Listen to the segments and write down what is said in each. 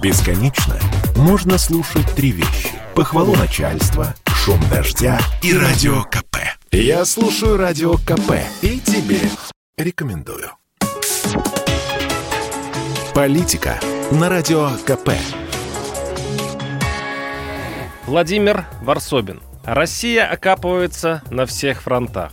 Бесконечно можно слушать три вещи. Похвалу начальства, шум дождя и радио КП. Я слушаю радио КП и тебе рекомендую. Политика на радио КП. Владимир Варсобин. Россия окапывается на всех фронтах.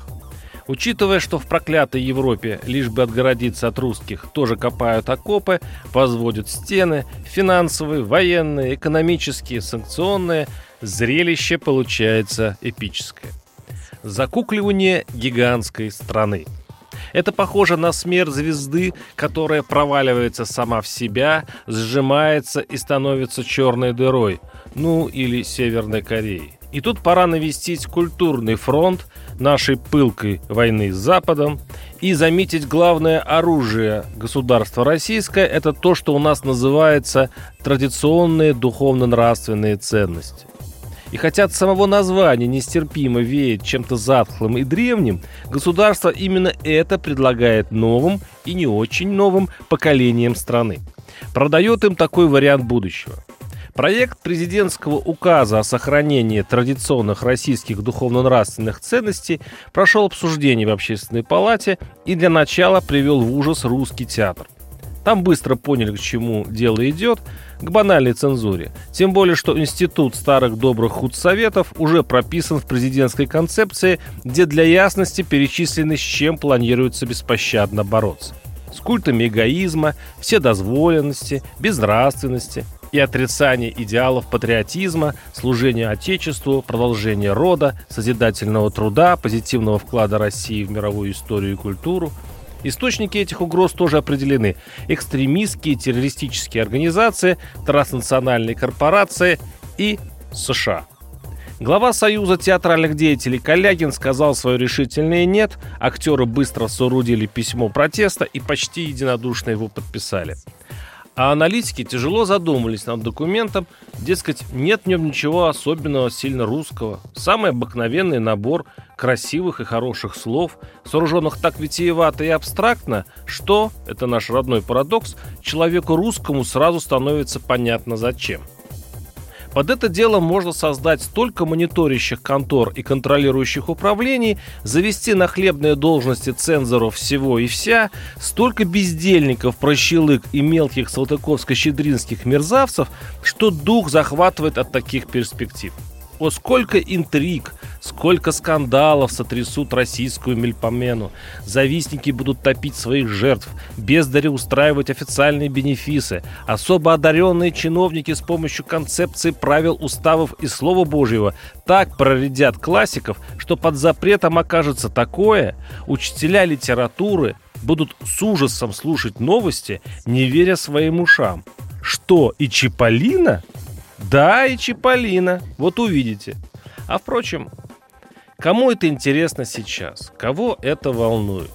Учитывая, что в проклятой Европе, лишь бы отгородиться от русских, тоже копают окопы, возводят стены, финансовые, военные, экономические, санкционные, зрелище получается эпическое. Закукливание гигантской страны. Это похоже на смерть звезды, которая проваливается сама в себя, сжимается и становится черной дырой, ну или Северной Кореей. И тут пора навестить культурный фронт нашей пылкой войны с Западом и заметить главное оружие государства российское – это то, что у нас называется традиционные духовно-нравственные ценности. И хотя от самого названия нестерпимо веет чем-то затхлым и древним, государство именно это предлагает новым и не очень новым поколениям страны. Продает им такой вариант будущего – Проект президентского указа о сохранении традиционных российских духовно-нравственных ценностей прошел обсуждение в Общественной палате и для начала привел в ужас русский театр. Там быстро поняли, к чему дело идет, к банальной цензуре. Тем более, что институт старых добрых худсоветов уже прописан в президентской концепции, где для ясности перечислены, с чем планируется беспощадно бороться. С культами эгоизма, вседозволенности, безнравственности – и отрицание идеалов патриотизма, служения Отечеству, продолжения рода, созидательного труда, позитивного вклада России в мировую историю и культуру. Источники этих угроз тоже определены. Экстремистские террористические организации, транснациональные корпорации и США. Глава Союза театральных деятелей Калягин сказал свое решительное «нет», актеры быстро соорудили письмо протеста и почти единодушно его подписали. А аналитики тяжело задумались над документом, дескать, нет в нем ничего особенного, сильно русского. Самый обыкновенный набор красивых и хороших слов, сооруженных так витиевато и абстрактно, что, это наш родной парадокс, человеку русскому сразу становится понятно зачем – под это дело можно создать столько мониторящих контор и контролирующих управлений, завести на хлебные должности цензоров всего и вся, столько бездельников, прощелык и мелких салтыковско-щедринских мерзавцев, что дух захватывает от таких перспектив. О, сколько интриг, сколько скандалов сотрясут российскую мельпомену. Завистники будут топить своих жертв, бездари устраивать официальные бенефисы. Особо одаренные чиновники с помощью концепции правил уставов и Слова Божьего так проредят классиков, что под запретом окажется такое, учителя литературы будут с ужасом слушать новости, не веря своим ушам. Что, и Чиполлино да, и Чиполлино. Вот увидите. А впрочем, кому это интересно сейчас? Кого это волнует?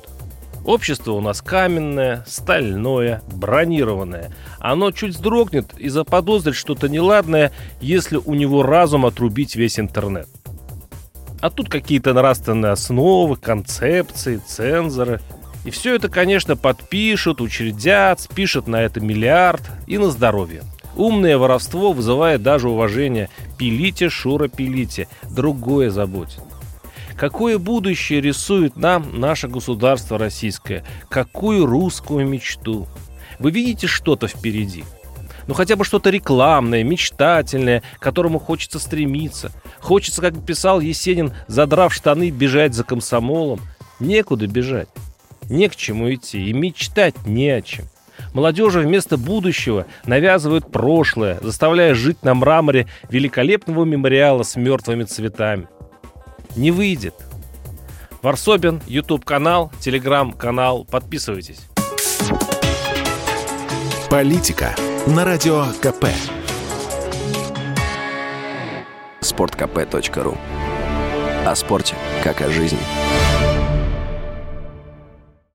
Общество у нас каменное, стальное, бронированное. Оно чуть вздрогнет и заподозрит что-то неладное, если у него разум отрубить весь интернет. А тут какие-то нравственные основы, концепции, цензоры. И все это, конечно, подпишут, учредят, спишут на это миллиард и на здоровье. Умное воровство вызывает даже уважение. Пилите, Шура, пилите. Другое заботит. Какое будущее рисует нам наше государство российское? Какую русскую мечту? Вы видите что-то впереди? Ну хотя бы что-то рекламное, мечтательное, к которому хочется стремиться. Хочется, как писал Есенин, задрав штаны, бежать за комсомолом. Некуда бежать. Не к чему идти и мечтать не о чем. Молодежи вместо будущего навязывают прошлое, заставляя жить на мраморе великолепного мемориала с мертвыми цветами. Не выйдет. Варсобин, YouTube канал, Telegram канал. Подписывайтесь. Политика на радио КП. Спорткп.ру О спорте, как о жизни.